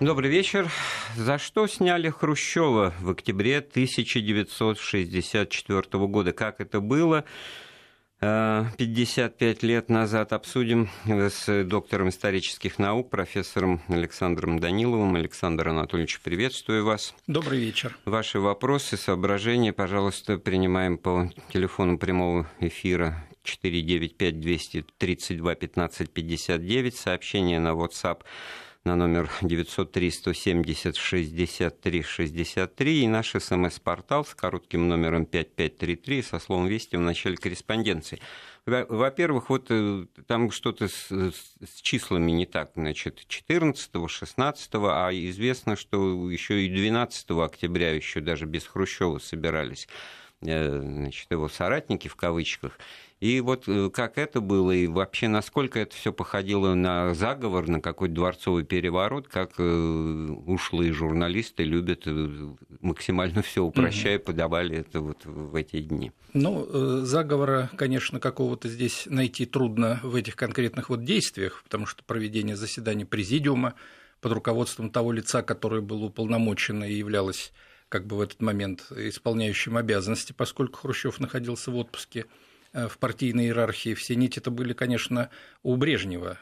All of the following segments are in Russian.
Добрый вечер. За что сняли Хрущева в октябре 1964 года? Как это было? 55 э, лет назад обсудим с доктором исторических наук, профессором Александром Даниловым. Александр Анатольевич, приветствую вас. Добрый вечер. Ваши вопросы, соображения, пожалуйста, принимаем по телефону прямого эфира 495-232-1559, сообщение на WhatsApp на номер 903-170-63-63 и наш смс-портал с коротким номером 5533 со словом «Вести» в начале корреспонденции. Во-первых, вот э, там что-то с, с числами не так, значит, 14 16 а известно, что еще и 12 октября еще даже без Хрущева собирались э, значит, его соратники в кавычках. И вот э, как это было, и вообще насколько это все походило на заговор, на какой-то дворцовый переворот, как э, ушлые журналисты любят э, максимально все упрощая, угу. подавали это вот в эти дни. Ну, заговора, конечно, какого-то здесь найти трудно в этих конкретных вот действиях, потому что проведение заседаний президиума под руководством того лица, которое было уполномочено и являлось как бы в этот момент исполняющим обязанности, поскольку Хрущев находился в отпуске – в партийной иерархии, все нити это были, конечно, у Брежнева.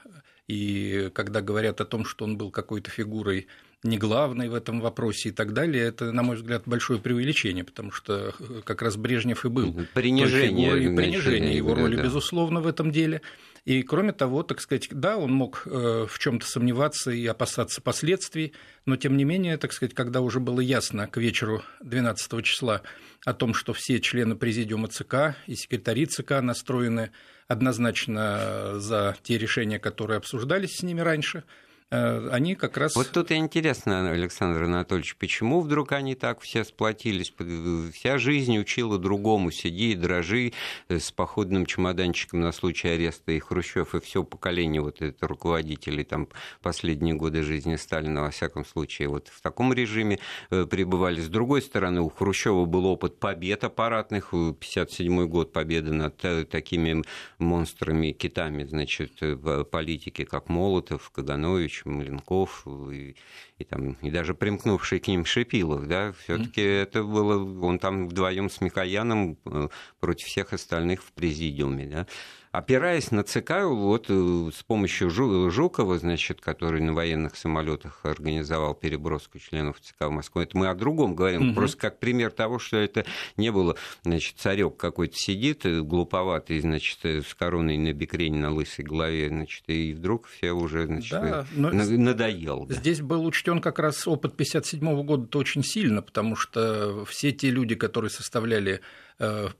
И когда говорят о том, что он был какой-то фигурой не главной в этом вопросе и так далее, это, на мой взгляд, большое преувеличение, потому что э, как раз Брежнев и был принижение, фигурой, принижение его роли, да. безусловно, в этом деле. И кроме того, так сказать, да, он мог э, в чем-то сомневаться и опасаться последствий, но тем не менее, так сказать, когда уже было ясно к вечеру 12 числа о том, что все члены президиума ЦК и секретари ЦК настроены однозначно за те решения, которые обсуждались с ними раньше – Э, они как раз... Вот тут интересно, Александр Анатольевич, почему вдруг они так все сплотились? Вся жизнь учила другому, сиди и дрожи э, с походным чемоданчиком на случай ареста и Хрущев, и все поколение вот это руководителей там последние годы жизни Сталина, во всяком случае, вот в таком режиме э, пребывали. С другой стороны, у Хрущева был опыт побед аппаратных, 57 год победы над такими монстрами, китами, значит, в политике, как Молотов, Каганович, Ильич Маленков и, и, там, и даже примкнувший к ним Шипилов, да, все-таки mm-hmm. это было, он там вдвоем с Микояном э, против всех остальных в президиуме, да опираясь на ЦК, вот э, с помощью Жукова, значит, который на военных самолетах организовал переброску членов ЦК в Москву, это мы о другом говорим, угу. просто как пример того, что это не было, значит, царек какой-то сидит, э, глуповатый, значит, э, с короной на бикрень на лысой голове, значит, и вдруг все уже, значит, да, надоел. Да. Здесь был учтен как раз опыт 57 года-то очень сильно, потому что все те люди, которые составляли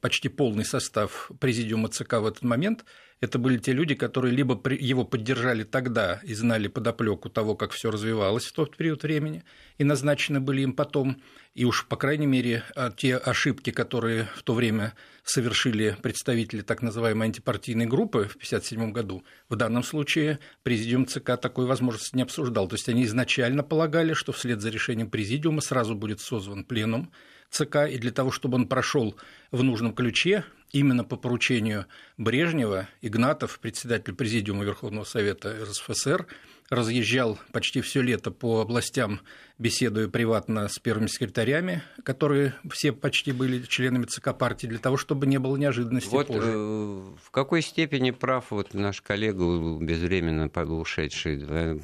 почти полный состав президиума ЦК в этот момент, это были те люди, которые либо его поддержали тогда и знали подоплеку того, как все развивалось в тот период времени, и назначены были им потом, и уж, по крайней мере, а, те ошибки, которые в то время совершили представители так называемой антипартийной группы в 1957 году, в данном случае президиум ЦК такой возможности не обсуждал. То есть они изначально полагали, что вслед за решением президиума сразу будет созван пленум, ЦК, и для того, чтобы он прошел в нужном ключе, именно по поручению Брежнева, Игнатов, председатель Президиума Верховного Совета РСФСР, разъезжал почти все лето по областям, беседуя приватно с первыми секретарями, которые все почти были членами ЦК партии, для того, чтобы не было неожиданностей вот, позже. Э, в какой степени прав вот наш коллега, безвременно ушедший, да,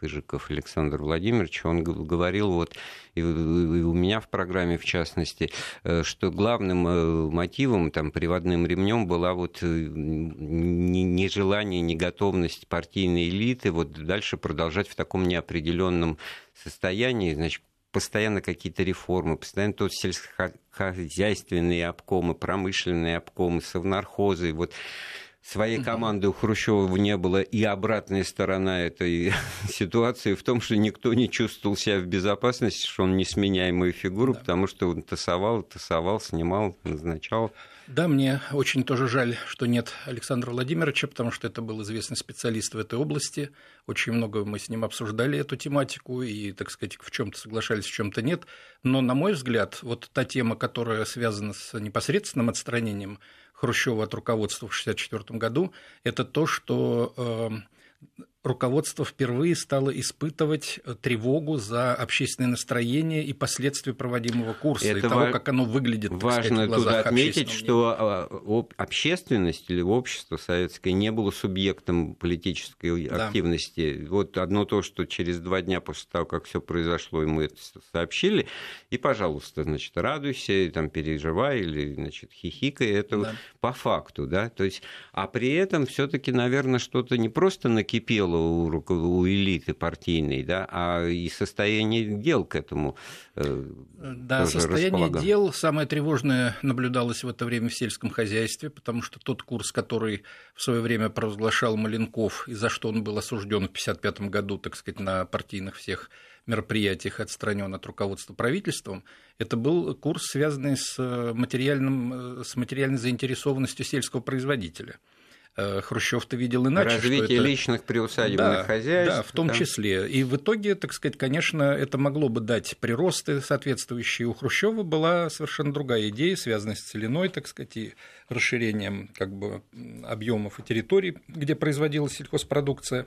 Пыжиков Александр Владимирович, он говорил, вот, и у меня в программе в частности, э, что главным э, мотивом, там, приводным ремнем была вот нежелание, неготовность партийной элиты вот дальше продолжать в таком неопределенном состоянии, значит, постоянно какие-то реформы, постоянно то сельскохозяйственные обкомы, промышленные обкомы, совнархозы, вот своей команды у Хрущева не было, и обратная сторона этой ситуации в том, что никто не чувствовал себя в безопасности, что он несменяемая фигура, да. потому что он тасовал, тасовал, снимал, назначал. Да, мне очень тоже жаль, что нет Александра Владимировича, потому что это был известный специалист в этой области. Очень много мы с ним обсуждали эту тематику и, так сказать, в чем-то соглашались, в чем-то нет. Но, на мой взгляд, вот та тема, которая связана с непосредственным отстранением Хрущева от руководства в 1964 году, это то, что э, руководство впервые стало испытывать э, тревогу за общественное настроение и последствия проводимого курса, Это и того, ва- как оно выглядит. Важно сказать, туда отметить, что а, общественность или общество советское не было субъектом политической да. активности. Вот одно то, что через два дня после того, как все произошло, и мы это сообщили, и, пожалуйста, значит, радуйся, там, переживай или, значит, хихикай, это да. по факту, да, то есть, а при этом все таки наверное, что-то не просто накипело, было у, у элиты партийной, да, а и состояние дел к этому. Э, да, состояние дел самое тревожное наблюдалось в это время в сельском хозяйстве, потому что тот курс, который в свое время провозглашал Маленков, и за что он был осужден в 1955 году, так сказать, на партийных всех мероприятиях отстранен от руководства правительством, это был курс, связанный с, материальным, с материальной заинтересованностью сельского производителя. Э, Хрущев-то видел иначе. Развитие это... личных приусадебных да, хозяйств. Да, в том да. числе. И в итоге, так сказать, конечно, это могло бы дать приросты соответствующие. У Хрущева была совершенно другая идея, связанная с целиной, так сказать, и расширением как бы, объемов и территорий, где производилась сельхозпродукция.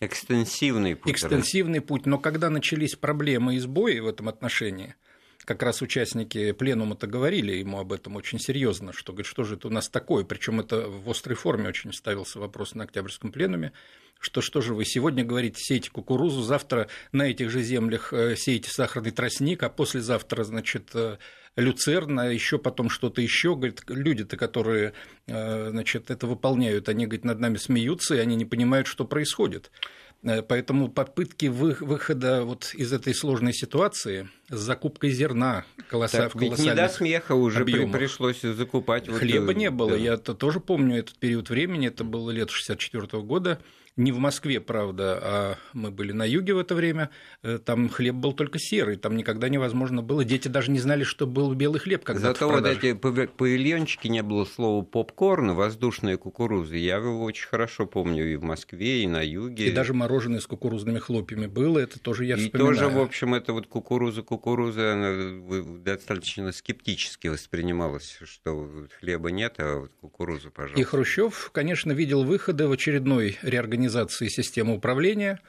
Экстенсивный путь. Экстенсивный путь. Но когда начались проблемы и сбои в этом отношении – как раз участники пленума-то говорили ему об этом очень серьезно, что говорит, что же это у нас такое, причем это в острой форме очень ставился вопрос на Октябрьском пленуме, что что же вы сегодня говорите, сейте кукурузу, завтра на этих же землях э, сеете сахарный тростник, а послезавтра, значит, э, люцерна, еще потом что-то еще, говорит, люди-то, которые, э, значит, это выполняют, они, говорит, над нами смеются, и они не понимают, что происходит. Э, поэтому попытки выхода вот из этой сложной ситуации с закупкой зерна колосса, так, ведь не до смеха уже объемах. пришлось закупать. Хлеба вот, не было. Да. Я -то тоже помню этот период времени, это было лет 64 -го года не в Москве, правда, а мы были на юге в это время, э, там хлеб был только серый, там никогда невозможно было, дети даже не знали, что был белый хлеб. Когда Зато вот эти павильончики не было слова попкорн, воздушная кукуруза, я его очень хорошо помню и в Москве, и на юге. И даже мороженое с кукурузными хлопьями было, это тоже я и вспоминаю. И тоже, в общем, это вот кукуруза, кукуруза, она достаточно скептически воспринималась, что хлеба нет, а вот кукуруза, пожалуйста. И Хрущев, конечно, видел выходы в очередной реорганизации организации системы управления,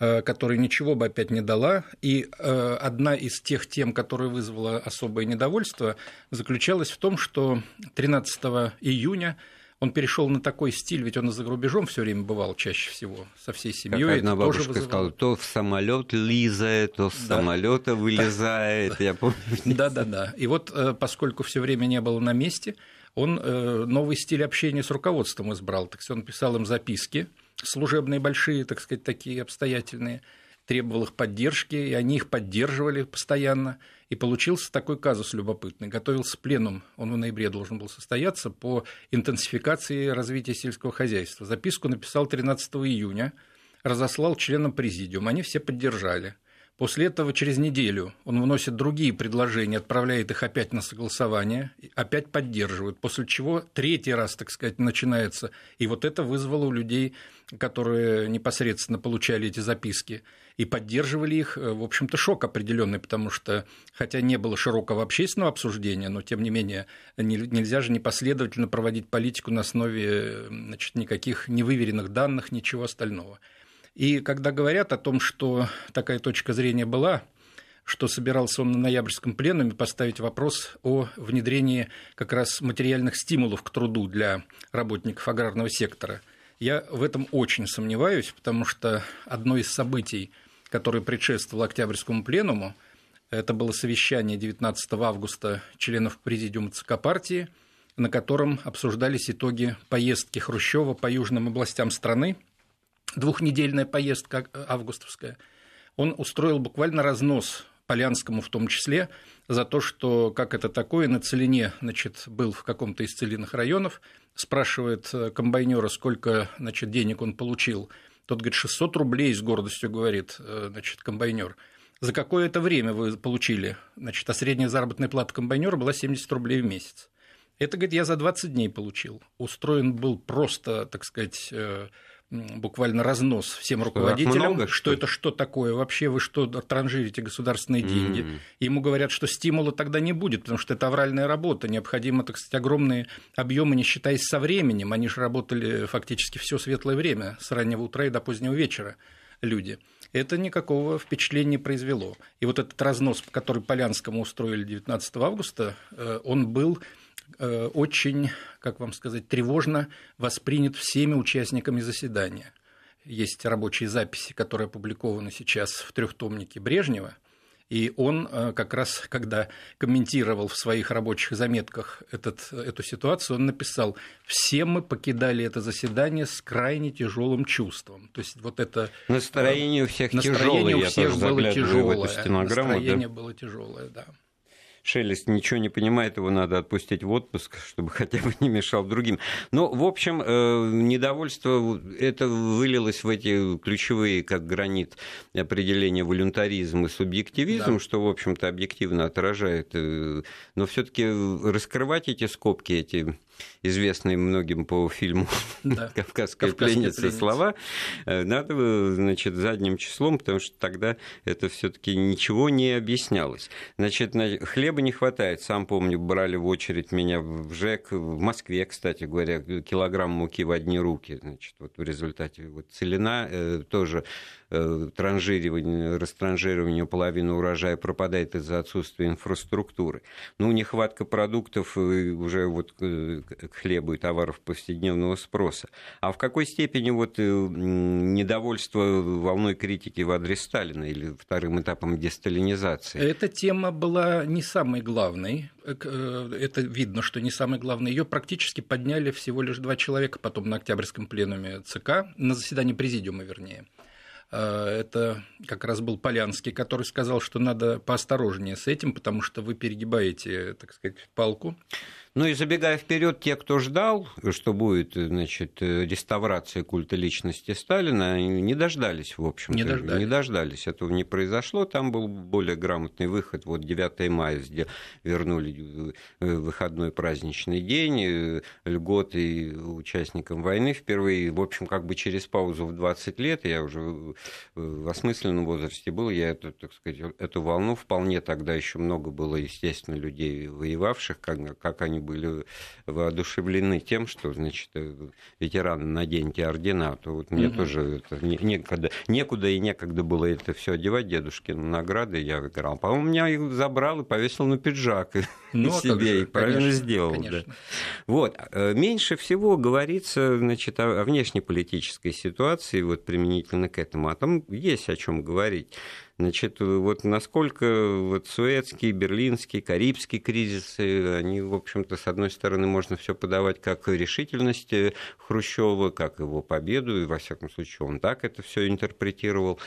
э, которая ничего бы опять не дала. И э, одна из тех тем, которая вызвала особое недовольство, заключалась в том, что 13 июня он перешел на такой стиль, ведь он за рубежом все время бывал чаще всего со всей семьей. Как одна бабушка сказала, то в самолет лизает, то с да. самолета вылезает. Я помню. Да, да, да. И вот э, поскольку все время не было на месте, он новый стиль общения с руководством избрал. Так он писал им записки служебные большие, так сказать, такие обстоятельные, требовал их поддержки, и они их поддерживали постоянно. И получился такой казус любопытный. Готовился пленум, он в ноябре должен был состояться, по интенсификации развития сельского хозяйства. Записку написал 13 июня, разослал членам президиума, они все поддержали. После этого через неделю он вносит другие предложения, отправляет их опять на согласование, опять поддерживают, после чего третий раз, так сказать, начинается. И вот это вызвало у людей, которые непосредственно получали эти записки и поддерживали их, э, в общем-то, шок определенный, потому что, хотя не было широкого общественного обсуждения, но, тем не менее, нельзя же непоследовательно проводить политику на основе значит, никаких невыверенных данных, ничего остального. И когда говорят о том, что такая точка зрения была, что собирался он на ноябрьском пленуме поставить вопрос о внедрении как раз материальных стимулов к труду для работников аграрного сектора. Я в этом очень сомневаюсь, потому что одно из событий, которое предшествовало Октябрьскому пленуму, это было совещание 19 августа членов президиума ЦК партии, на котором обсуждались итоги поездки Хрущева по южным областям страны – двухнедельная поездка э, августовская, он устроил буквально разнос Полянскому в том числе, за то, что как это такое, на Целине, значит, был в каком-то из целинных районов, спрашивает э, комбайнера, сколько, значит, денег он получил. Тот говорит, 600 рублей с гордостью, говорит, э, значит, комбайнер. За какое это время вы получили? Значит, а средняя заработная плата комбайнера была 70 рублей в месяц. Это, говорит, я за 20 дней получил. Устроен был просто, так сказать, буквально разнос всем руководителям, много, что, что это что такое, вообще вы что транжирите государственные деньги. Mm. Ему говорят, что стимула тогда не будет, потому что это авральная работа, необходимо, так сказать, огромные объемы, не считаясь со временем. Они же работали фактически все светлое время, с раннего утра и до позднего вечера люди. Это никакого впечатления не произвело. И вот этот разнос, который Полянскому устроили 19 августа, э, он был очень, как вам сказать, тревожно воспринят всеми участниками заседания. Есть рабочие записи, которые опубликованы сейчас в трехтомнике Брежнева, и он э, как раз, когда комментировал в своих рабочих заметках этот, эту ситуацию, он написал, все мы покидали это заседание с крайне тяжелым чувством. То есть вот это... Настроение у всех тяжелое, у всех было тяжелое. Настроение да? было тяжелое, да. Шелест ничего не понимает, его надо отпустить в отпуск, чтобы хотя бы не мешал другим. Но, в общем, э, недовольство это вылилось в эти ключевые, как гранит, определения волюнтаризм и субъективизм, да. что, в общем-то, объективно отражает. Э, но все-таки раскрывать эти скобки, эти известные многим по фильму да. «Кавказская, пленница» пленница. слова, э, надо, значит, задним числом, потому что тогда это все таки ничего не объяснялось. Значит, хлеба не хватает. Сам помню, брали в очередь меня в ЖЭК, в Москве, кстати говоря, килограмм муки в одни руки. Значит, вот в результате вот целина э, тоже Э, транжиривание, растранжирование половины урожая пропадает из-за отсутствия инфраструктуры. Ну, нехватка продуктов уже вот к хлебу и товаров повседневного спроса. А в какой степени вот э, недовольство волной критики в адрес Сталина или вторым этапом десталинизации? Эта тема была не самой главной. Э, это видно, что не самой главной. Ее практически подняли всего лишь два человека потом на Октябрьском пленуме ЦК, на заседании президиума, вернее. Э, это как раз был Полянский, который сказал, что надо поосторожнее с этим, потому что вы перегибаете, так сказать, палку. Ну и забегая вперед, те, кто ждал, что будет значит, реставрация культа личности Сталина, не дождались, в общем-то. Не дождались. Не дождались. Этого не произошло. Там был более грамотный выход. Вот 9 мая вернули э, выходной праздничный день, э, льготы участникам войны впервые. В общем, как бы через паузу в 20 лет, я уже в осмысленном возрасте был, я эту, так сказать, эту волну вполне тогда еще много было, естественно, людей воевавших, как, как они были воодушевлены тем, что, значит, э, ветераны, наденьте ордена, то вот мне угу. тоже это некогда, некуда и некогда было это все одевать, дедушкины награды я играл. По-моему, меня их забрал и повесил на пиджак ну, а себе, же, и правильно конечно, сделал. Конечно. Да. Вот. Э, меньше всего говорится, значит, о, о внешнеполитической ситуации, вот применительно к этому, а там есть о чем говорить. Значит, вот насколько вот Суэцкий, Берлинский, Карибский кризисы, они, в общем-то, с одной стороны, можно все подавать как решительность Хрущева, как его победу, и, во всяком случае, он так это все интерпретировал.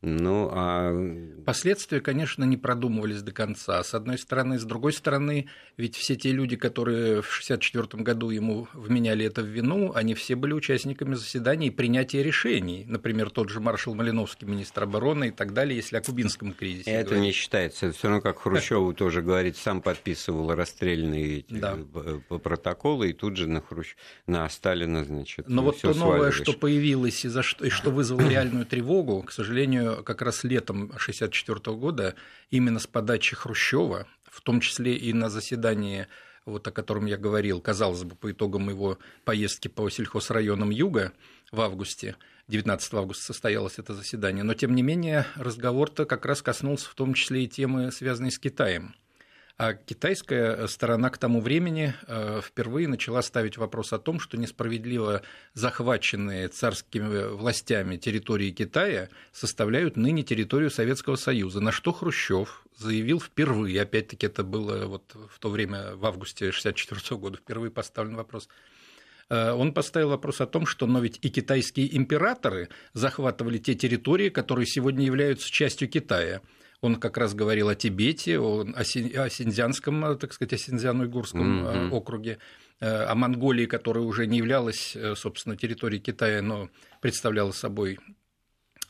Ну, а... Последствия, конечно, не продумывались до конца, с одной стороны. С другой стороны, ведь все те люди, которые в 1964 году ему вменяли это в вину, они все были участниками заседаний и принятия решений. Например, тот же маршал Малиновский, министр обороны и так далее, если о кубинском кризисе. Это говорить. не считается. Это все равно, как Хрущеву тоже говорит, сам подписывал расстрельные да. Протоколы, и тут же на, Хрущ... на Сталина, значит, Но вот то новое, что появилось и, за что... и что вызвало реальную тревогу, к сожалению, как раз летом 1964 года именно с подачи Хрущева, в том числе и на заседании вот о котором я говорил, казалось бы, по итогам его поездки по сельхозрайонам Юга в августе, 19 августа состоялось это заседание, но тем не менее разговор-то как раз коснулся в том числе и темы, связанной с Китаем. А китайская сторона к тому времени э, впервые начала ставить вопрос о том, что несправедливо захваченные царскими властями территории Китая составляют ныне территорию Советского Союза, на что Хрущев заявил впервые, опять-таки это было вот в то время, в августе 1964 года, впервые поставлен вопрос, э, он поставил вопрос о том, что но ведь и китайские императоры захватывали те территории, которые сегодня являются частью Китая. Он как раз говорил о Тибете, о, о Синьцзянском, так сказать, о Синьцзяно-Уйгурском mm-hmm. округе, э, о Монголии, которая уже не являлась, э, собственно, территорией Китая, но представляла собой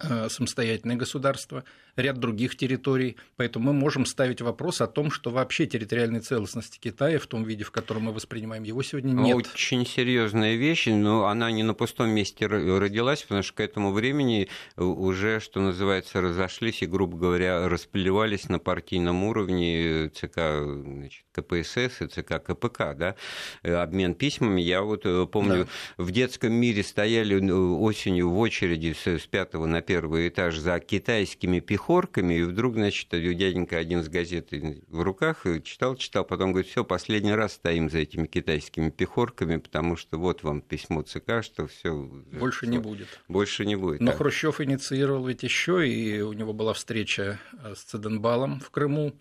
Э, самостоятельное государство, ряд других территорий. Поэтому мы можем ставить вопрос о том, что вообще территориальной целостности Китая в том виде, в котором мы воспринимаем его сегодня, нет. Очень серьезная вещь, но она не на пустом месте родилась, потому что к этому времени уже, что называется, разошлись и, грубо говоря, расплевались на партийном уровне ЦК значит, КПСС и ЦК КПК, да, обмен письмами. Я вот э, помню, да. в детском мире стояли э, осенью в очереди с пятого на первый этаж за китайскими пехорками, и вдруг, значит, дяденька один с газетой в руках читал, читал, потом говорит, все, последний раз стоим за этими китайскими пехорками, потому что вот вам письмо ЦК, что все больше не будет. Больше не будет. Но да. Хрущев инициировал ведь еще, и у него была встреча э, с Цеденбалом в Крыму,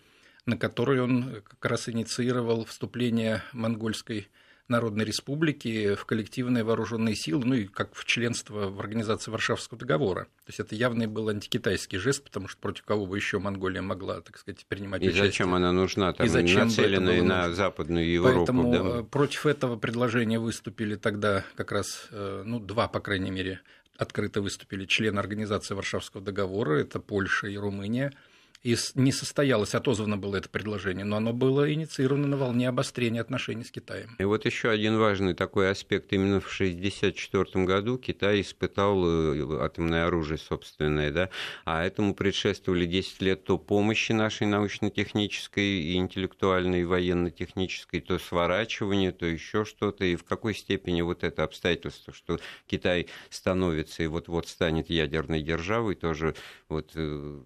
на которой он как раз инициировал вступление монгольской Народной Республики в коллективные вооруженные силы, ну и как в членство в Организации Варшавского договора. То есть это явный был антикитайский жест, потому что против кого бы еще Монголия могла, так сказать, принимать и участие. И зачем она нужна, там, и зачем нацеленная на? Западную Европу? Поэтому да? Э, против этого предложения выступили тогда как раз, э, ну, два, по крайней мере, открыто выступили члены Организации Варшавского договора, это Польша и Румыния и не состоялось, отозвано было это предложение, но оно было инициировано на волне обострения отношений с Китаем. И вот еще один важный такой аспект. Именно в 1964 году Китай испытал э, атомное оружие собственное, да, а этому предшествовали 10 лет то помощи нашей научно-технической и интеллектуальной, и военно-технической, то сворачивание, то еще что-то, и в какой степени вот это обстоятельство, что Китай становится и вот-вот станет ядерной державой, тоже вот э,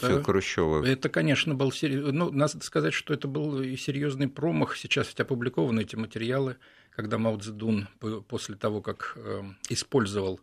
позицию это, Хрущева. Это, конечно, был серьезный. Ну, надо сказать, что это был и серьезный промах. Сейчас ведь опубликованы эти материалы, когда Мао Цзэдун после того, как эм, использовал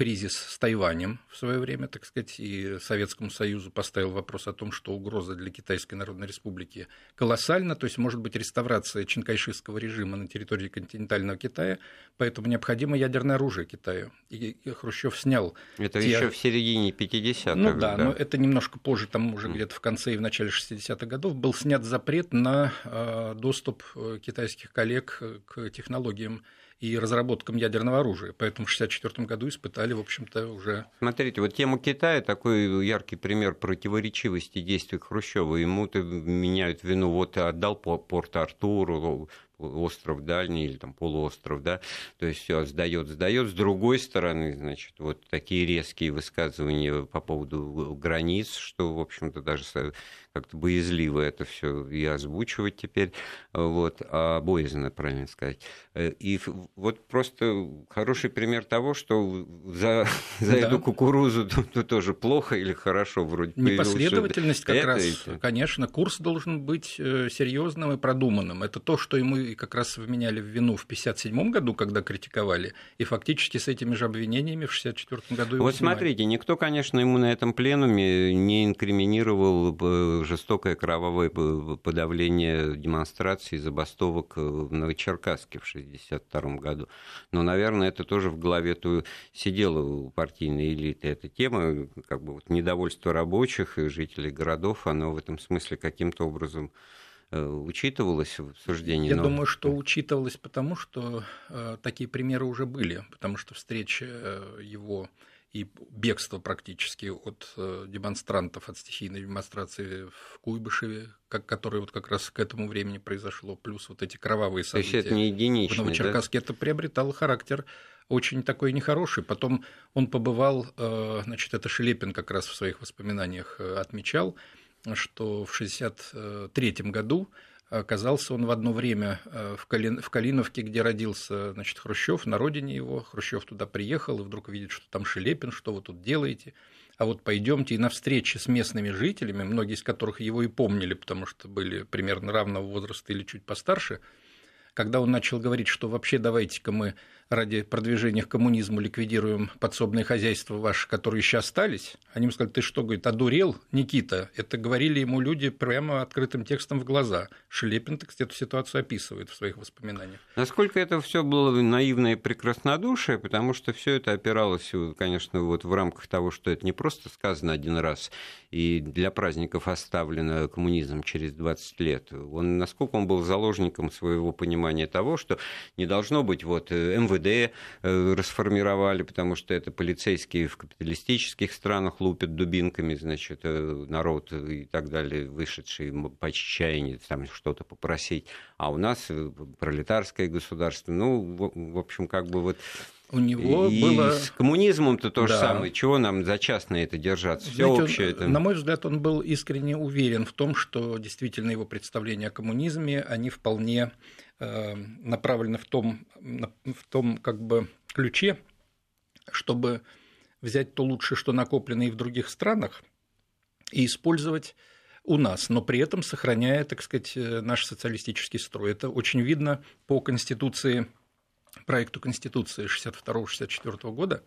кризис с Тайванем в свое время, так сказать, и Советскому Союзу поставил вопрос о том, что угроза для Китайской Народной Республики колоссальна, то есть может быть реставрация чинкайшистского режима на территории континентального Китая, поэтому необходимо ядерное оружие Китаю. И Хрущев снял... Это те... еще в середине 50-х. Ну да, да, но это немножко позже, там уже mm. где-то в конце и в начале 60-х годов был снят запрет на э, доступ э, китайских коллег к технологиям и разработкам ядерного оружия. Поэтому в 1964 году испытали, в общем-то, уже... Смотрите, вот тема Китая такой яркий пример противоречивости действий Хрущева. Ему-то меняют вину, вот отдал порт Артуру, остров дальний или там полуостров, да, то есть все сдает, сдает. С другой стороны, значит, вот такие резкие высказывания по поводу границ, что, в общем-то, даже как-то боязливо это все и озвучивать теперь, вот, а боязно, правильно сказать. Э, и вот просто хороший пример того, что за, за да. эту кукурузу то, тоже плохо или хорошо вроде. Непоследовательность как это раз, это. конечно, курс должен быть э, серьезным и продуманным. Это то, что ему как раз вменяли в вину в 1957 году, когда критиковали, и фактически с этими же обвинениями в 1964 году. Вот смотрите, никто, конечно, ему на этом пленуме не инкриминировал э, жестокое кровавое подавление демонстраций и забастовок э, в Новочеркасске в 1962 году. Но, наверное, это тоже в голове -то сидело у партийной элиты. Эта тема, как бы вот недовольство рабочих и жителей городов, оно в этом смысле каким-то образом э, учитывалось в обсуждении? Я но... думаю, что учитывалось, потому что э, такие примеры уже были, потому что встреча э, его и бегство практически от э, демонстрантов, от стихийной демонстрации в Куйбышеве, как, которое вот как раз к этому времени произошло, плюс вот эти кровавые события. То есть это не единичные, В Новочеркасске да? это приобретало характер очень такой нехороший. Потом он побывал, э, значит, это Шелепин как раз в своих воспоминаниях э, отмечал, что в 1963 году оказался он в одно время э, в, Калин, в Калиновке, где родился значит, Хрущев, на родине его. Хрущев туда приехал и вдруг видит, что там Шелепин, что вы тут делаете. А вот пойдемте и на встрече с местными жителями, многие из которых его и помнили, потому что были примерно равного возраста или чуть постарше, когда он начал говорить, что вообще давайте-ка мы ради продвижения к коммунизму ликвидируем подсобные хозяйства ваши, которые еще остались. Они ему сказали, ты что, говорит, одурел, Никита? Это говорили ему люди прямо открытым текстом в глаза. Шелепин, так эту ситуацию описывает в своих воспоминаниях. Насколько это все было наивное прекраснодушие, потому что все это опиралось, конечно, вот в рамках того, что это не просто сказано один раз, и для праздников оставлено коммунизм через 20 лет. Он, насколько он был заложником своего понимания того, что не должно быть вот МВД МВД расформировали, потому что это полицейские в капиталистических странах лупят дубинками, значит, народ и так далее, вышедший по отчаянию там что-то попросить. А у нас пролетарское государство. Ну, в общем, как бы вот у него и было... с коммунизмом-то то да. же самое. Чего нам за частное это держаться? Все общее он, это... На мой взгляд, он был искренне уверен в том, что действительно его представления о коммунизме, они вполне э, направлены в том, в том как бы ключе, чтобы взять то лучшее, что накоплено и в других странах, и использовать у нас, но при этом сохраняя, так сказать, э, наш социалистический строй. Это очень видно по Конституции проекту Конституции 62-64 года,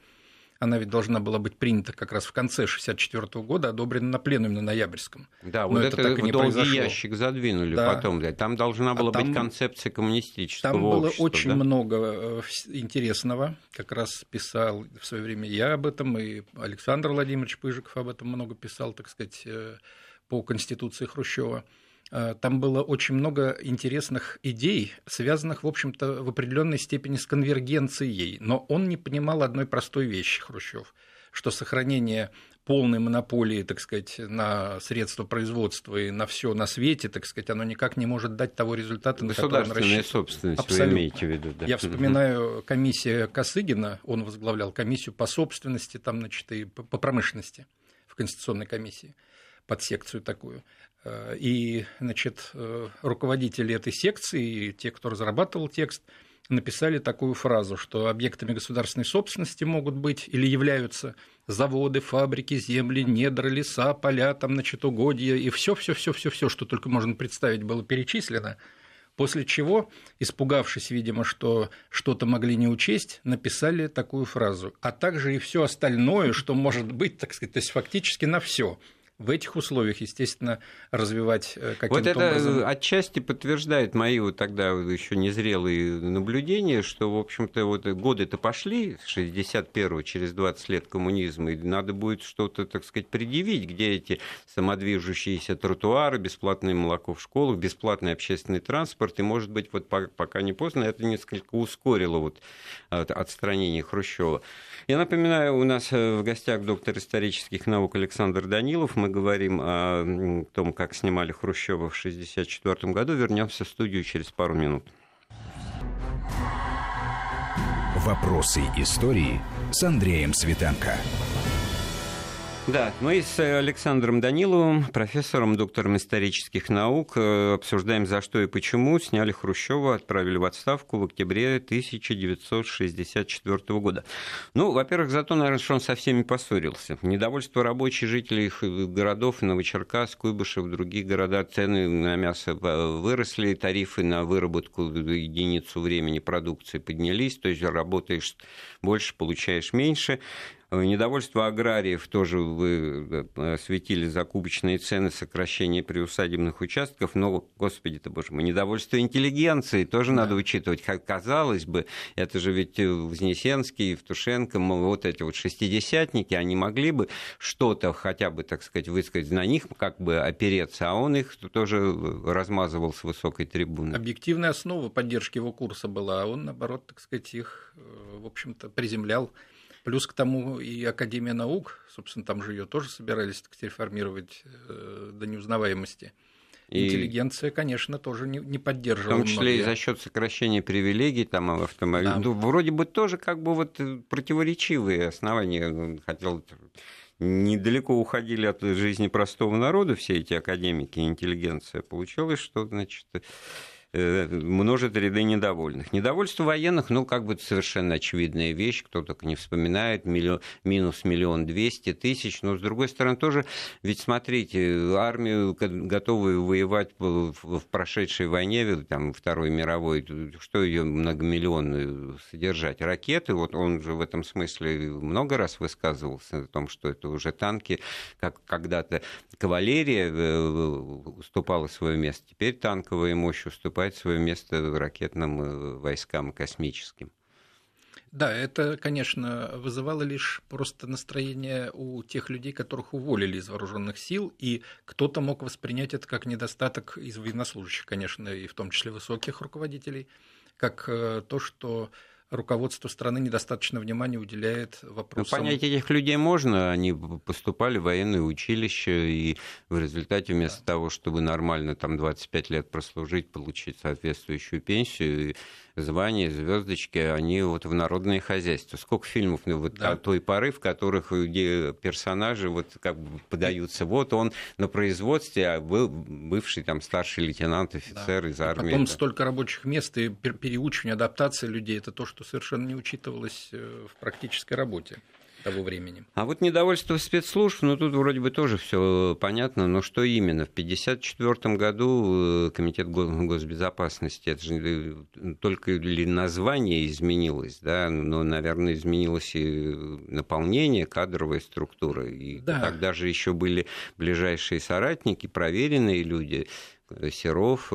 она ведь должна была быть принята как раз в конце 1964 года, одобрена на пленуме на ноябрьском. Да, вот это, это так в долгий произошло. ящик задвинули да. потом. Да. Там должна а была а там, быть концепция коммунистического Там было общества, очень да? много э, интересного. Как раз писал в свое время я об этом, и Александр Владимирович Пыжиков об этом много писал, так сказать, э, по Конституции Хрущева. Э, там было очень много интересных идей, связанных, в общем-то, в определенной степени с конвергенцией. Но он не понимал одной простой вещи, Хрущев, что сохранение полной монополии, так сказать, на средства производства и на все на свете, так сказать, оно никак не может дать того результата, на который он рассчитывает. собственность Абсолютно. вы имеете в виду, да. Я вспоминаю комиссию Косыгина, он возглавлял комиссию по собственности, там, значит, и по промышленности в Конституционной комиссии под секцию такую. Э, и, значит, э, руководители этой секции, те, кто разрабатывал текст, написали такую фразу, что объектами государственной собственности могут быть или являются заводы, фабрики, земли, недра, леса, поля, там, значит, угодья, и все, все, все, все, все, что только можно представить, было перечислено. После чего, испугавшись, видимо, что что-то могли не учесть, написали такую фразу, а также и все остальное, что может быть, так сказать, то есть фактически на все в этих условиях, естественно, развивать э, каким-то Вот это образом... отчасти подтверждает мои вот тогда еще незрелые наблюдения, что, в общем-то, вот годы-то пошли, 61-го, через 20 лет коммунизма, и надо будет что-то, так сказать, предъявить, где эти самодвижущиеся тротуары, бесплатное молоко в школах, бесплатный общественный транспорт, и, может быть, вот пока не поздно, это несколько ускорило вот отстранение Хрущева. Я напоминаю, у нас э, в гостях доктор исторических наук Александр Данилов. Мы говорим о том, как снимали Хрущева в 1964 году. Вернемся в студию через пару минут. Вопросы истории с Андреем Светенко. Да, мы с Александром Даниловым, профессором, доктором исторических наук, э, обсуждаем, за что и почему сняли Хрущева, отправили в отставку в октябре 1964 года. Ну, во-первых, за то, наверное, что он со всеми поссорился. Недовольство рабочих жителей городов, Новочеркасск, Куйбышев, другие города, цены на мясо выросли, тарифы на выработку единицу времени продукции поднялись, то есть работаешь больше, получаешь меньше. Недовольство аграриев тоже вы э, осветили закупочные цены, сокращение приусадебных участков, но, господи ты боже мой, недовольство интеллигенции тоже да. надо учитывать. Как казалось бы, это же ведь Вознесенский, Евтушенко, вот эти вот шестидесятники, они могли бы что-то хотя бы, так сказать, высказать, на них как бы опереться, а он их тоже размазывал с высокой трибуны. Объективная основа поддержки его курса была, а он, наоборот, так сказать, их, э, в общем-то, приземлял Плюс к тому и Академия наук, собственно, там же ее тоже собирались так реформировать э, до неузнаваемости. И Интеллигенция, конечно, тоже не, не поддерживала. В том числе многие. и за счет сокращения привилегий там в автомобиле. Да. Ну, вроде бы тоже как бы вот противоречивые основания. Хотел недалеко уходили от жизни простого народа все эти академики и интеллигенция. Получилось, что, значит, Э, множит ряды недовольных. Недовольство военных, ну, как бы совершенно очевидная вещь, кто только не вспоминает, миллион, минус миллион двести тысяч, но, с другой стороны, тоже, ведь смотрите, армию, готовую воевать в прошедшей войне, там, Второй мировой, что ее многомиллионную содержать? Ракеты, вот он же в этом смысле много раз высказывался о том, что это уже танки, как когда-то кавалерия э, уступала свое место, теперь танковая мощь уступает уступать свое место ракетным э, войскам космическим. Да, это, конечно, вызывало лишь просто настроение у тех людей, которых уволили из вооруженных сил, и кто-то мог воспринять это как недостаток из военнослужащих, конечно, и в том числе высоких руководителей, как э, то, что руководство страны недостаточно внимания уделяет вопросам. Ну, понять этих людей можно, они поступали в военное училище, и в результате вместо да. того, чтобы нормально там 25 лет прослужить, получить соответствующую пенсию, звания, звездочки, они вот в народное хозяйство. Сколько фильмов ну, вот да. той поры, в которых где персонажи вот как бы подаются. Вот он на производстве, а был бывший там старший лейтенант, офицер да. из армии. Потом столько рабочих мест и переучивание, адаптация людей, это то, что совершенно не учитывалось э, в практической работе того времени. А вот недовольство спецслужб, ну тут вроде бы тоже все понятно, но что именно? В 1954 году э, Комитет госбезопасности, это же э, только ли название изменилось, да, но, наверное, изменилось и наполнение, кадровая структура. И да. тогда же еще были ближайшие соратники, проверенные люди, Серов,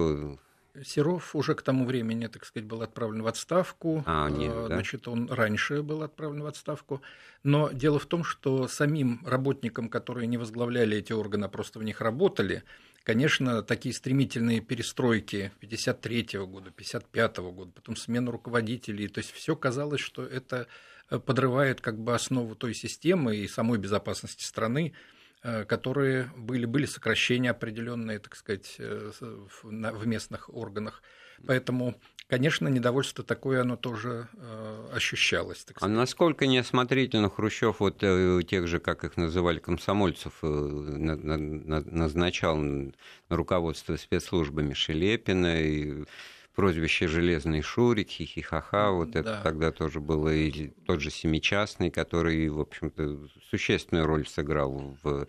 Серов уже к тому времени, так сказать, был отправлен в отставку. А, нет, да? Значит, он раньше был отправлен в отставку. Но дело в том, что самим работникам, которые не возглавляли эти органы, а просто в них работали, конечно, такие стремительные перестройки 53 года, 55 года, потом смена руководителей, то есть все казалось, что это подрывает как бы основу той системы и самой безопасности страны, Э, которые были, были сокращения определенные, так сказать, э, в местных органах. Поэтому, конечно, недовольство такое, оно тоже э, ощущалось. Так сказать. А насколько неосмотрительно Хрущев вот тех же, как их называли, комсомольцев назначал на руководство спецслужбами Шелепина и прозвище «Железный Шурик», «Хихихаха», вот да. это тогда тоже было, и тот же «Семичастный», который, в общем-то, существенную роль сыграл в,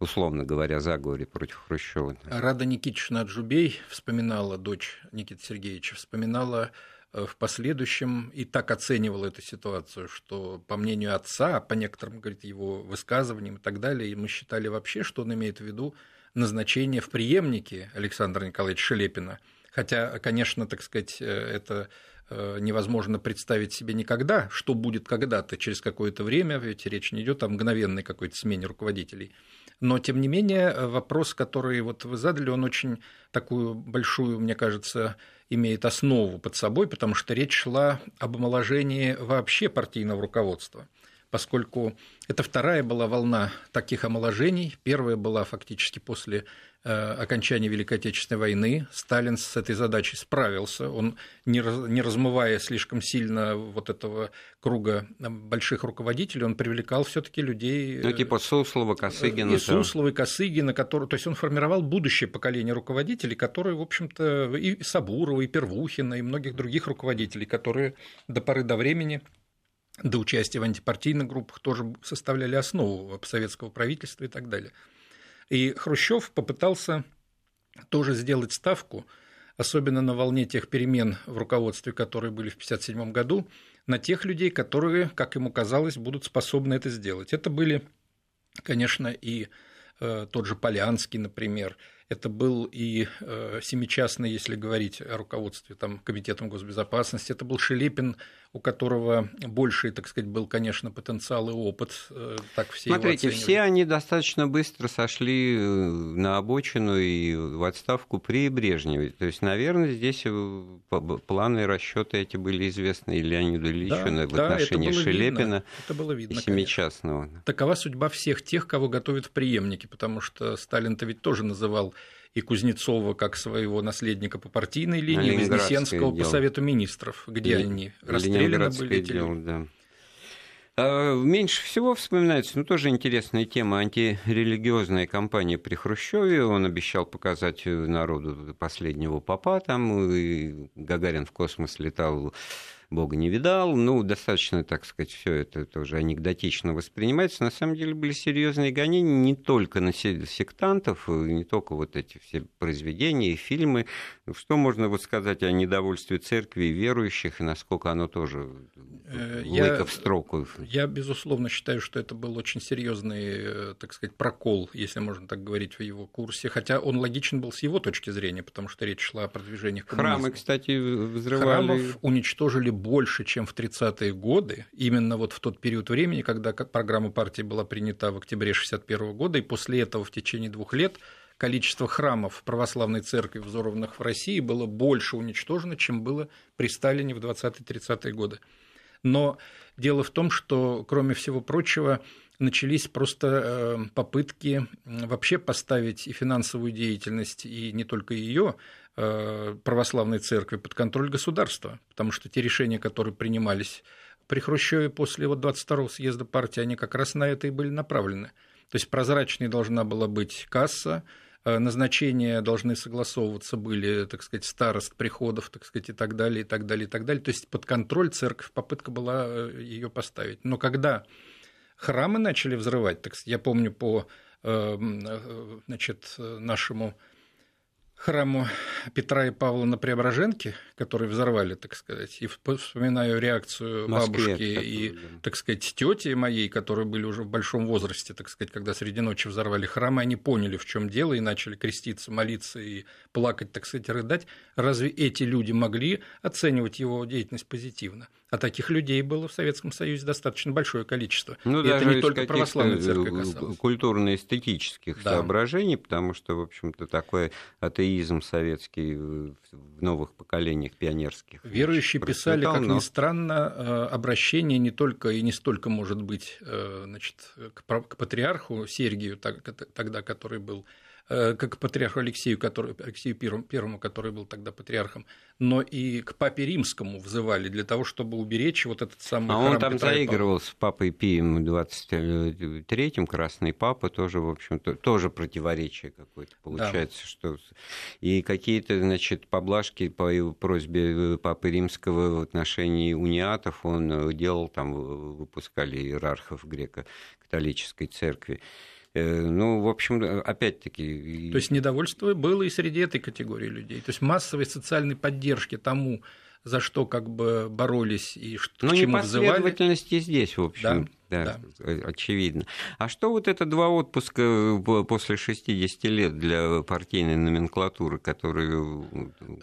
условно говоря, заговоре против Хрущева. Рада Никитична Джубей вспоминала, дочь Никиты Сергеевича, вспоминала э, в последующем и так оценивала эту ситуацию, что, по мнению отца, по некоторым, говорит, его высказываниям и так далее, и мы считали вообще, что он имеет в виду назначение в преемнике Александра Николаевича Шелепина – Хотя, конечно, так сказать, э, это э, невозможно представить себе никогда, что будет когда-то, через какое-то время, ведь речь не идет о мгновенной какой-то смене руководителей. Но, тем не менее, вопрос, который вот вы задали, он очень такую большую, мне кажется, имеет основу под собой, потому что речь шла об омоложении вообще партийного руководства поскольку это вторая была волна таких омоложений. Первая была фактически после Э, окончания Великой Отечественной войны Сталин с этой задачей справился. Он, не размывая слишком сильно вот этого круга больших руководителей, он привлекал все таки людей... Ну, типа Суслова, Косыгина. И Суслова, и Косыгина, который... то есть он формировал будущее поколение руководителей, которые, в общем-то, и Сабурова, и Первухина, и многих других руководителей, которые до поры до времени до участия в антипартийных группах тоже составляли основу советского правительства и так далее. И Хрущев попытался тоже сделать ставку, особенно на волне тех перемен в руководстве, которые были в 1957 году, на тех людей, которые, как ему казалось, будут способны это сделать. Это были, конечно, и э, тот же Полянский, например, это был и э, семичастный, если говорить о руководстве там, Комитетом госбезопасности, это был Шелепин, у которого больший, так сказать, был, конечно, потенциал и опыт. Э, так все Смотрите, все они достаточно быстро сошли э, на обочину и в отставку при Брежневе. То есть, наверное, здесь э, планы и расчеты эти были известны и Леониду Ильичу да, в да, отношении это Шелепина видно, это было видно, и Семичастного. Конечно. Такова судьба всех тех, кого готовят в преемнике, потому что Сталин-то ведь тоже называл и Кузнецова как своего наследника по партийной линии, Вознесенского по Совету Министров, где Ли... они расстреляны были. Дело, да. А, меньше всего вспоминается, ну, тоже интересная тема, антирелигиозная кампания при Хрущеве. Он обещал показать народу последнего папа там, и Гагарин в космос летал Бога не видал. Ну, достаточно, так сказать, все это тоже анекдотично воспринимается. На самом деле были серьезные гонения не только на сектантов, не только вот эти все произведения и фильмы. Что можно вот сказать о недовольстве церкви и верующих, и насколько оно тоже э, лыко в строку? Я, безусловно, считаю, что это был очень серьезный, э, так сказать, прокол, если можно так говорить, в его курсе. Хотя он логичен был с его точки зрения, потому что речь шла о продвижении коммунизма. Храмы, кстати, взрывали. Храмов уничтожили больше, чем в 30-е годы, именно вот в тот период времени, когда программа партии была принята в октябре 1961 года, и после этого в течение двух лет количество храмов православной церкви, взорванных в России, было больше уничтожено, чем было при Сталине в 20-30-е годы. Но дело в том, что, кроме всего прочего, начались просто э, попытки вообще поставить и финансовую деятельность, и не только ее э, православной церкви под контроль государства, потому что те решения, которые принимались при Хрущеве после вот 22-го съезда партии, они как раз на это и были направлены. То есть прозрачной должна была быть касса, э, назначения должны согласовываться были, так сказать, старост приходов, так сказать, и так далее, и так далее, и так далее. То есть под контроль церковь, попытка была ее поставить. Но когда храмы начали взрывать. Так, я помню по э, э, значит, нашему храму Петра и Павла на Преображенке, который взорвали, так сказать, и вспоминаю реакцию Москве, бабушки и, так сказать, тети моей, которые были уже в большом возрасте, так сказать, когда среди ночи взорвали храм, и они поняли, в чем дело, и начали креститься, молиться и плакать, так сказать, рыдать. Разве эти люди могли оценивать его деятельность позитивно? А таких людей было в Советском Союзе достаточно большое количество. Ну, и даже это не только православная церковь касалось. Культурно-эстетических да. соображений, потому что, в общем-то, такой атеизм советский в новых поколениях пионерских. Верующие писали, как но... ни странно, э, обращение не только и не столько, может быть, э, значит, к патриарху Сергию, тогда, который был Э, как к патриарху Алексею, который, Алексею Первому, который был тогда патриархом, но и к папе Римскому взывали для того, чтобы уберечь вот этот самый А он там Петра заигрывал с папой Пием 23-м, Красный Папа, тоже, в общем-то, тоже противоречие какое-то получается, да. что и какие-то, значит, поблажки по его просьбе Папы Римского в отношении униатов он делал, там выпускали иерархов греко-католической церкви. Э, ну, в общем, опять-таки... То есть недовольство было и среди этой категории людей. То есть массовой социальной поддержки тому, за что как бы боролись и что, ну, к чему непоследовательности здесь, в общем, да, да, да, очевидно. А что вот это два отпуска э, после 60 лет для партийной номенклатуры, которые,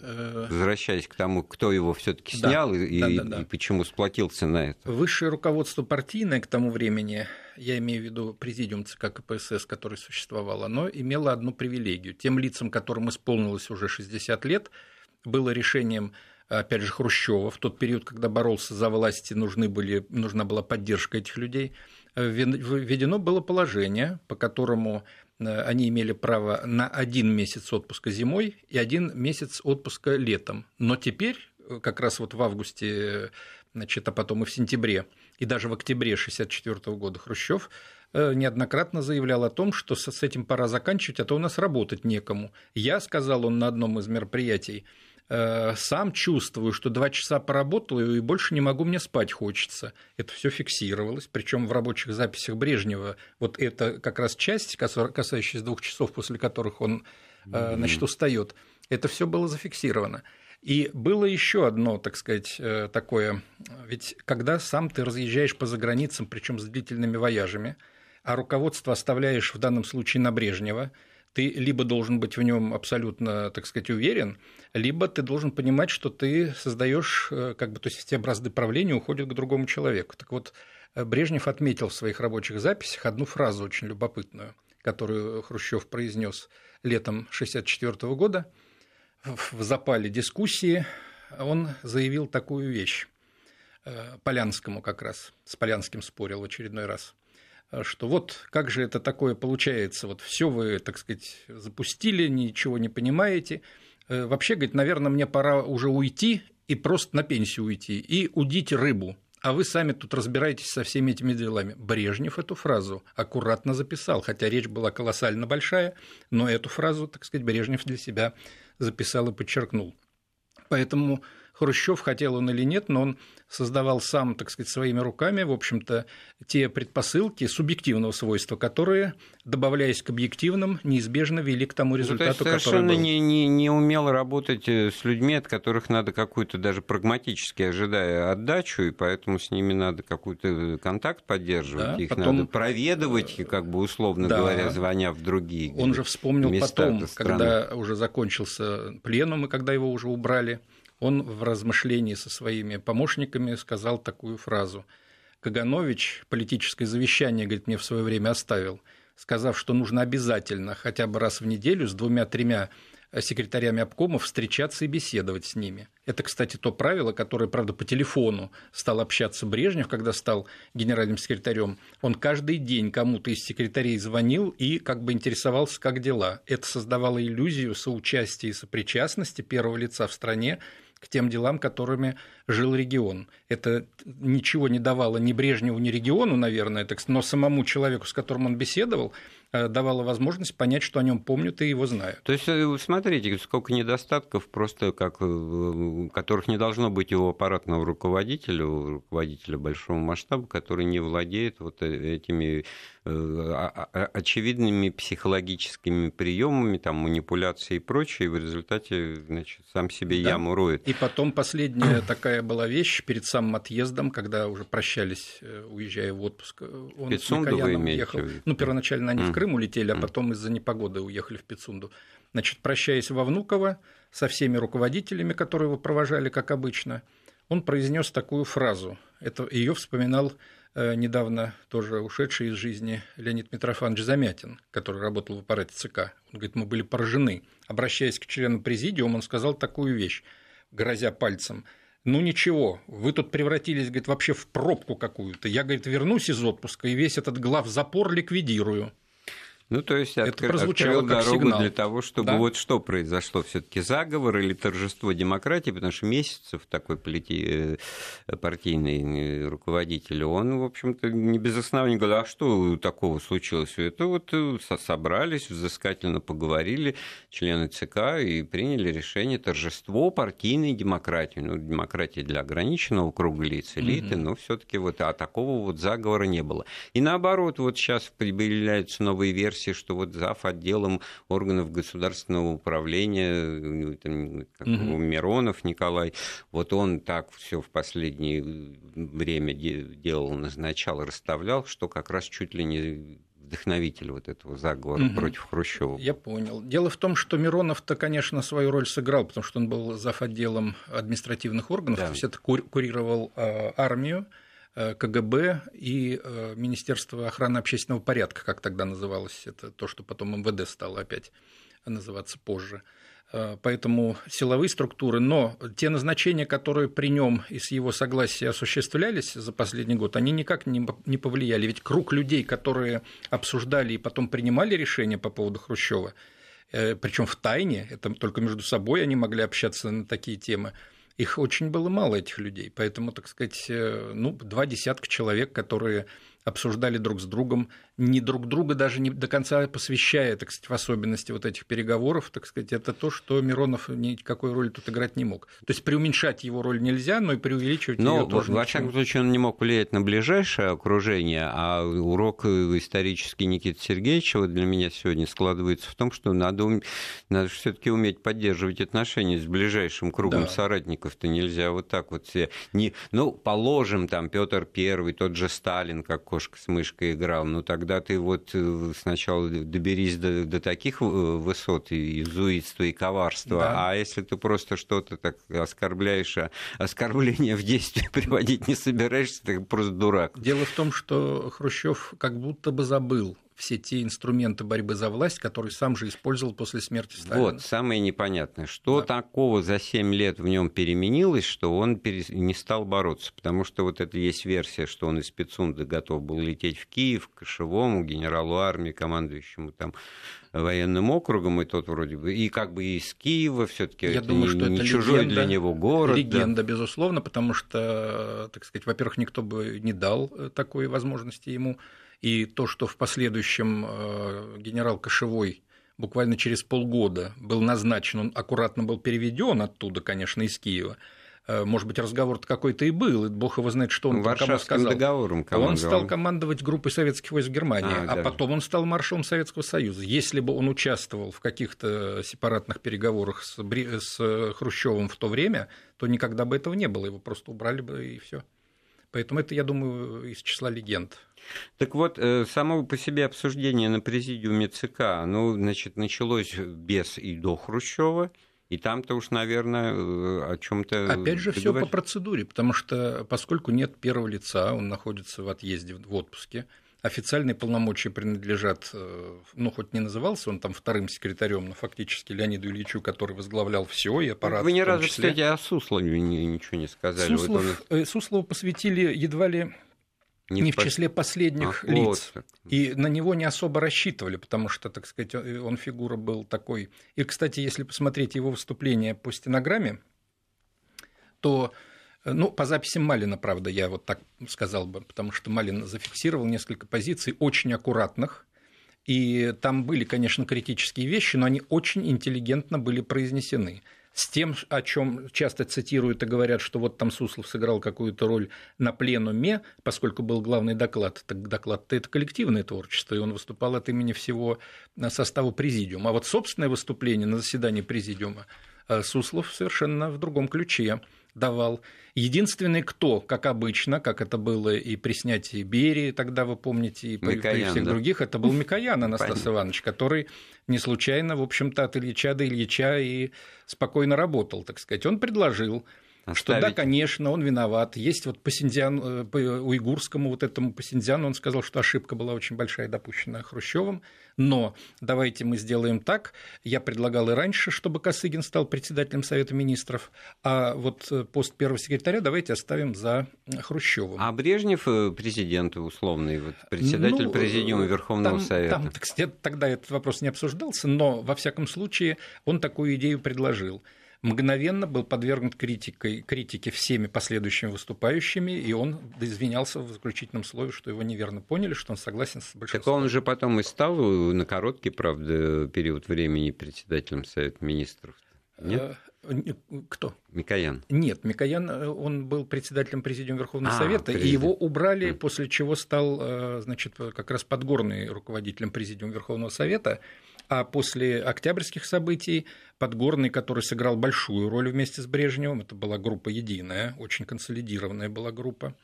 э, возвращаясь к тому, кто его все таки снял да, и, да, да, да. и почему сплотился на это? Высшее руководство партийное к тому времени я имею в виду президиум ЦК КПСС, который существовал, оно имело одну привилегию. Тем лицам, которым исполнилось уже 60 лет, было решением опять же, Хрущева, в тот период, когда боролся за власти, нужны были, нужна была поддержка этих людей, введено было положение, по которому э, они имели право на один месяц отпуска зимой и один месяц отпуска летом. Но теперь, э, как раз вот в августе, значит, а потом и в сентябре, и даже в октябре 1964 года Хрущев э, неоднократно заявлял о том, что с этим пора заканчивать, а то у нас работать некому. Я, сказал он на одном из мероприятий, Э, сам чувствую, что два часа поработал, и больше не могу, мне спать хочется. Это все фиксировалось, причем в рабочих записях Брежнева вот это как раз часть, касающаяся двух часов, после которых он mm-hmm. значит, устает, это все было зафиксировано. И было еще одно, так сказать, э, такое, ведь когда сам ты разъезжаешь по заграницам, причем с длительными вояжами, а руководство оставляешь в данном случае на Брежнева, ты либо должен быть в нем абсолютно, так сказать, уверен, либо ты должен понимать, что ты создаешь, э, как бы, то есть все бразды правления уходят к другому человеку. Так вот, э, Брежнев отметил в своих рабочих записях одну фразу очень любопытную, которую Хрущев произнес летом 1964 года. В запале дискуссии он заявил такую вещь э, Полянскому как раз, с Полянским спорил в очередной раз – что вот как же это такое получается, вот все вы, так сказать, запустили, ничего не понимаете. Э, вообще, говорит, наверное, мне пора уже уйти и просто на пенсию уйти и удить рыбу. А вы сами тут разбираетесь со всеми этими делами. Брежнев эту фразу аккуратно записал, хотя речь была колоссально большая, но эту фразу, так сказать, Брежнев для себя записал и подчеркнул. Поэтому Хрущев, хотел он или нет, но он создавал сам, так сказать, своими руками, в общем-то, те предпосылки субъективного свойства, которые, добавляясь к объективным, неизбежно вели к тому результату, ну, то есть который был. Не, не, не умел работать э, с людьми, от которых надо какую-то даже прагматически ожидая отдачу, и поэтому с ними надо какой-то контакт поддерживать, да, их потом... надо проведывать, как бы условно да. говоря, звоня в другие. Он же вспомнил потом, когда уже закончился пленум, и когда его уже убрали он в размышлении со своими помощниками сказал такую фразу. Каганович политическое завещание, говорит, мне в свое время оставил, сказав, что нужно обязательно хотя бы раз в неделю с двумя-тремя секретарями обкомов встречаться и беседовать с ними. Это, кстати, то правило, которое, правда, по телефону стал общаться Брежнев, когда стал генеральным секретарем. Он каждый день кому-то из секретарей звонил и как бы интересовался, как дела. Это создавало иллюзию соучастия и сопричастности первого лица в стране к тем делам, которыми жил регион. Это ничего не давало ни Брежневу, ни региону, наверное, но самому человеку, с которым он беседовал, Э, давала возможность понять, что о нем помнят и его знают. То есть, э, смотрите, сколько недостатков, просто как, э, которых не должно быть у аппаратного руководителя, у руководителя большого масштаба, который не владеет вот этими очевидными психологическими приемами, там, манипуляции и прочее, и в результате значит, сам себе да. яму роет. И потом последняя такая была вещь перед самым отъездом, когда уже прощались, уезжая в отпуск. Он Пицунду с имеете? Ехал. Ну, первоначально они в Крым улетели, а потом из-за непогоды уехали в Пицунду. Значит, прощаясь во Внуково со всеми руководителями, которые его провожали, как обычно, он произнес такую фразу. Это ее вспоминал э, недавно тоже ушедший из жизни Леонид Митрофанович Замятин, который работал в аппарате ЦК. Он говорит, мы были поражены. Обращаясь к члену президиума, он сказал такую вещь, грозя пальцем. Ну ничего, вы тут превратились, говорит, вообще в пробку какую-то. Я, говорит, вернусь из отпуска и весь этот главзапор ликвидирую. Ну, то есть это открыл дорогу сигнал. для того, чтобы да? вот что произошло, все таки заговор или торжество демократии, потому что Месяцев, такой полити... Э, партийный э, руководитель, он, в общем-то, не без основания говорил, а что такого случилось? Это вот э, собрались, взыскательно поговорили члены ЦК и приняли решение торжество партийной демократии. Ну, демократия для ограниченного круга лиц, элиты, угу. но все таки вот а такого вот заговора не было. И наоборот, вот сейчас появляются новые версии версии, что вот зав. отделом органов государственного управления, ну, там, как угу. Миронов Николай, вот он так все в последнее время делал, назначал, расставлял, что как раз чуть ли не вдохновитель вот этого заговора угу. против Хрущева. Я понял. Дело в том, что Миронов-то, конечно, свою роль сыграл, потому что он был зав. отделом административных органов, да. есть это курировал э, армию, Э, КГБ и э, Министерство охраны общественного порядка, как тогда называлось, это то, что потом МВД стало опять называться позже. Э, поэтому силовые структуры, но те назначения, которые при нем и с его согласия осуществлялись за последний год, они никак не повлияли. Ведь круг людей, которые обсуждали и потом принимали решения по поводу Хрущева, причем в тайне, это только между собой они могли общаться на такие темы, их очень было мало, этих людей. Поэтому, так сказать, э, ну, два десятка человек, которые обсуждали друг с другом, не друг друга даже не до конца посвящая, так сказать, в особенности вот этих переговоров, так сказать, это то, что Миронов никакой роли тут играть не мог. То есть преуменьшать его роль нельзя, но и преувеличивать но, ее тоже. Во всяком случае, он не мог влиять на ближайшее окружение, а урок исторический Никиты Сергеевича вот для меня сегодня складывается в том, что надо, надо все-таки уметь поддерживать отношения с ближайшим кругом да. соратников-то нельзя вот так вот все. Не, ну, положим, там Петр Первый, тот же Сталин, как кошка с мышкой играл, ну тогда ты вот э, сначала доберись до, до таких э, высот и изуитства, и коварства, да. а если ты просто что-то так оскорбляешь, а оскорбление в действие приводить не собираешься, ты просто дурак. Дело в том, что Хрущев как будто бы забыл все те инструменты борьбы за власть, которые сам же использовал после смерти Сталина. Вот, самое непонятное, что да. такого за 7 лет в нем переменилось, что он не стал бороться, потому что вот это есть версия, что он из Пицунды готов был лететь в Киев, к Кошевому, генералу армии, командующему там военным округом, и тот вроде бы, и как бы из Киева все таки Я думаю, не, что не это чужой легенда, для него город. Легенда, да. безусловно, потому что, так сказать, во-первых, никто бы не дал э, такой возможности ему и то, что в последующем э, генерал Кошевой буквально через полгода был назначен, он аккуратно был переведен оттуда, конечно, из Киева. Э, может быть, разговор какой-то и был, и бог его знает, что он кому сказал. договором Он стал командовать группой советских войск Германии, а, а да. потом он стал маршалом Советского Союза. Если бы он участвовал в каких-то сепаратных переговорах с, с Хрущевым в то время, то никогда бы этого не было, его просто убрали бы и все. Поэтому это, я думаю, из числа легенд. Так вот, э, само по себе обсуждение на президиуме ЦК, ну, значит, началось без и до Хрущева, и там-то уж, наверное, э, о чем-то. Опять же, все по процедуре, потому что поскольку нет первого лица, он находится в отъезде в отпуске, официальные полномочия принадлежат, э, ну, хоть не назывался он там вторым секретарем, но фактически Леониду Ильичу, который возглавлял все и аппарат. Вы ни разу, числе. кстати, о Суслове ничего не сказали. Суслов, вот он... Суслову посвятили едва ли не, не в, в числе последних Ах, лиц. Вот. И на него не особо рассчитывали, потому что, так сказать, он фигура был такой. И, кстати, если посмотреть его выступление по стенограмме, то ну, по записям Малина, правда, я вот так сказал бы, потому что Малин зафиксировал несколько позиций очень аккуратных, и там были, конечно, критические вещи, но они очень интеллигентно были произнесены с тем, о чем часто цитируют и говорят, что вот там Суслов сыграл какую-то роль на пленуме, поскольку был главный доклад. Так доклад-то это коллективное творчество, и он выступал от имени всего состава президиума. А вот собственное выступление на заседании президиума э, Суслов совершенно в другом ключе давал. Единственный, кто, как обычно, как это было и при снятии Берии, тогда вы помните, и при, Микоян, при всех да. других, это был Микоян Анастас Иванович, который не случайно, в общем-то, от Ильича до Ильича и спокойно работал, так сказать. Он предложил Оставить. Что да, конечно, он виноват. Есть вот Пасиндиан, э, по уйгурскому вот этому Пасиндиану, он сказал, что ошибка была очень большая, допущенная Хрущевым, но давайте мы сделаем так. Я предлагал и раньше, чтобы Косыгин стал председателем Совета Министров, а вот э, пост первого секретаря давайте оставим за Хрущевым. А Брежнев э, президент условный, вот, председатель ну, Президиума Верховного там, Совета? Там, так, тогда этот вопрос не обсуждался, но во всяком случае он такую идею предложил мгновенно был подвергнут критикой, критике всеми последующими выступающими, и он извинялся в заключительном слове, что его неверно поняли, что он согласен с большинством. Так он же потом и стал на короткий, правда, период времени председателем Совета Министров. Нет? Э, кто? Микоян. Нет, Микоян, э, он был председателем Президиума Верховного а, Совета, президент. и его убрали, после чего стал, э, значит, как раз подгорный руководителем Президиума Верховного Совета. А после октябрьских событий Подгорный, который сыграл большую роль вместе с Брежневым, это была группа единая, очень консолидированная была группа,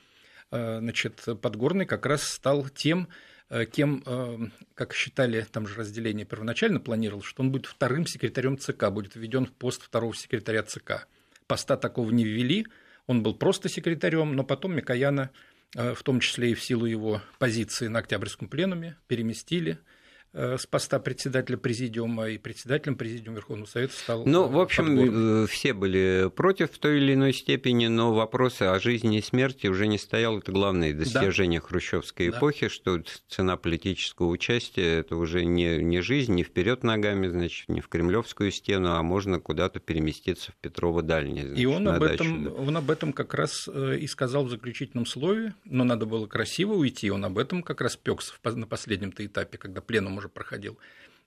э, значит, Подгорный как раз стал тем, э, кем, э, как считали, там же разделение первоначально планировал, что он будет вторым секретарем ЦК, будет введен в пост второго секретаря ЦК. Поста такого не ввели, он был просто секретарем, но потом Микояна, в том числе и в силу его позиции на Октябрьском пленуме, переместили – с поста председателя президиума и председателем президиума Верховного Совета стал. Ну, в общем, подгорный. все были против в той или иной степени, но вопросы о жизни и смерти уже не стоял. Это главное достижение да. хрущевской да. эпохи, что цена политического участия это уже не, не жизнь, не вперед ногами, значит, не в Кремлевскую стену, а можно куда-то переместиться в Петрово дальнее. и он об, дачу, этом, да. он об этом как раз э, и сказал в заключительном слове, но надо было красиво уйти. Он об этом как раз пекся на последнем-то этапе, когда пленум уже проходил.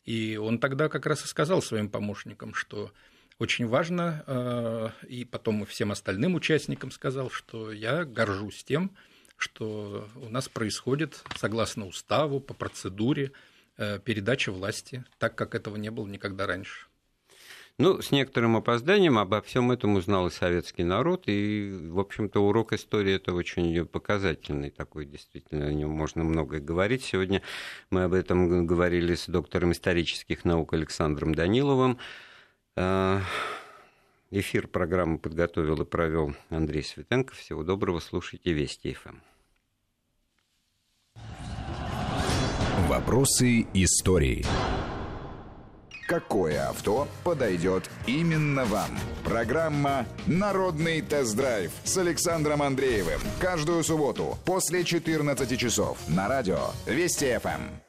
И он тогда как раз и сказал своим помощникам, что очень важно, э, и потом и всем остальным участникам сказал, что я горжусь тем, что у нас происходит согласно уставу, по процедуре э, передача власти, так как этого не было никогда раньше. Ну, с некоторым опозданием обо всем этом узнал и советский народ, и, в общем-то, урок истории это очень показательный такой, действительно, о нем можно многое говорить. Сегодня мы об этом говорили с доктором исторических наук Александром Даниловым. А, эфир программы подготовил и провел Андрей Светенко. Всего доброго, слушайте Вести ФМ. Вопросы истории. Какое авто подойдет именно вам? Программа «Народный тест-драйв» с Александром Андреевым. Каждую субботу после 14 часов на радио Вести ФМ.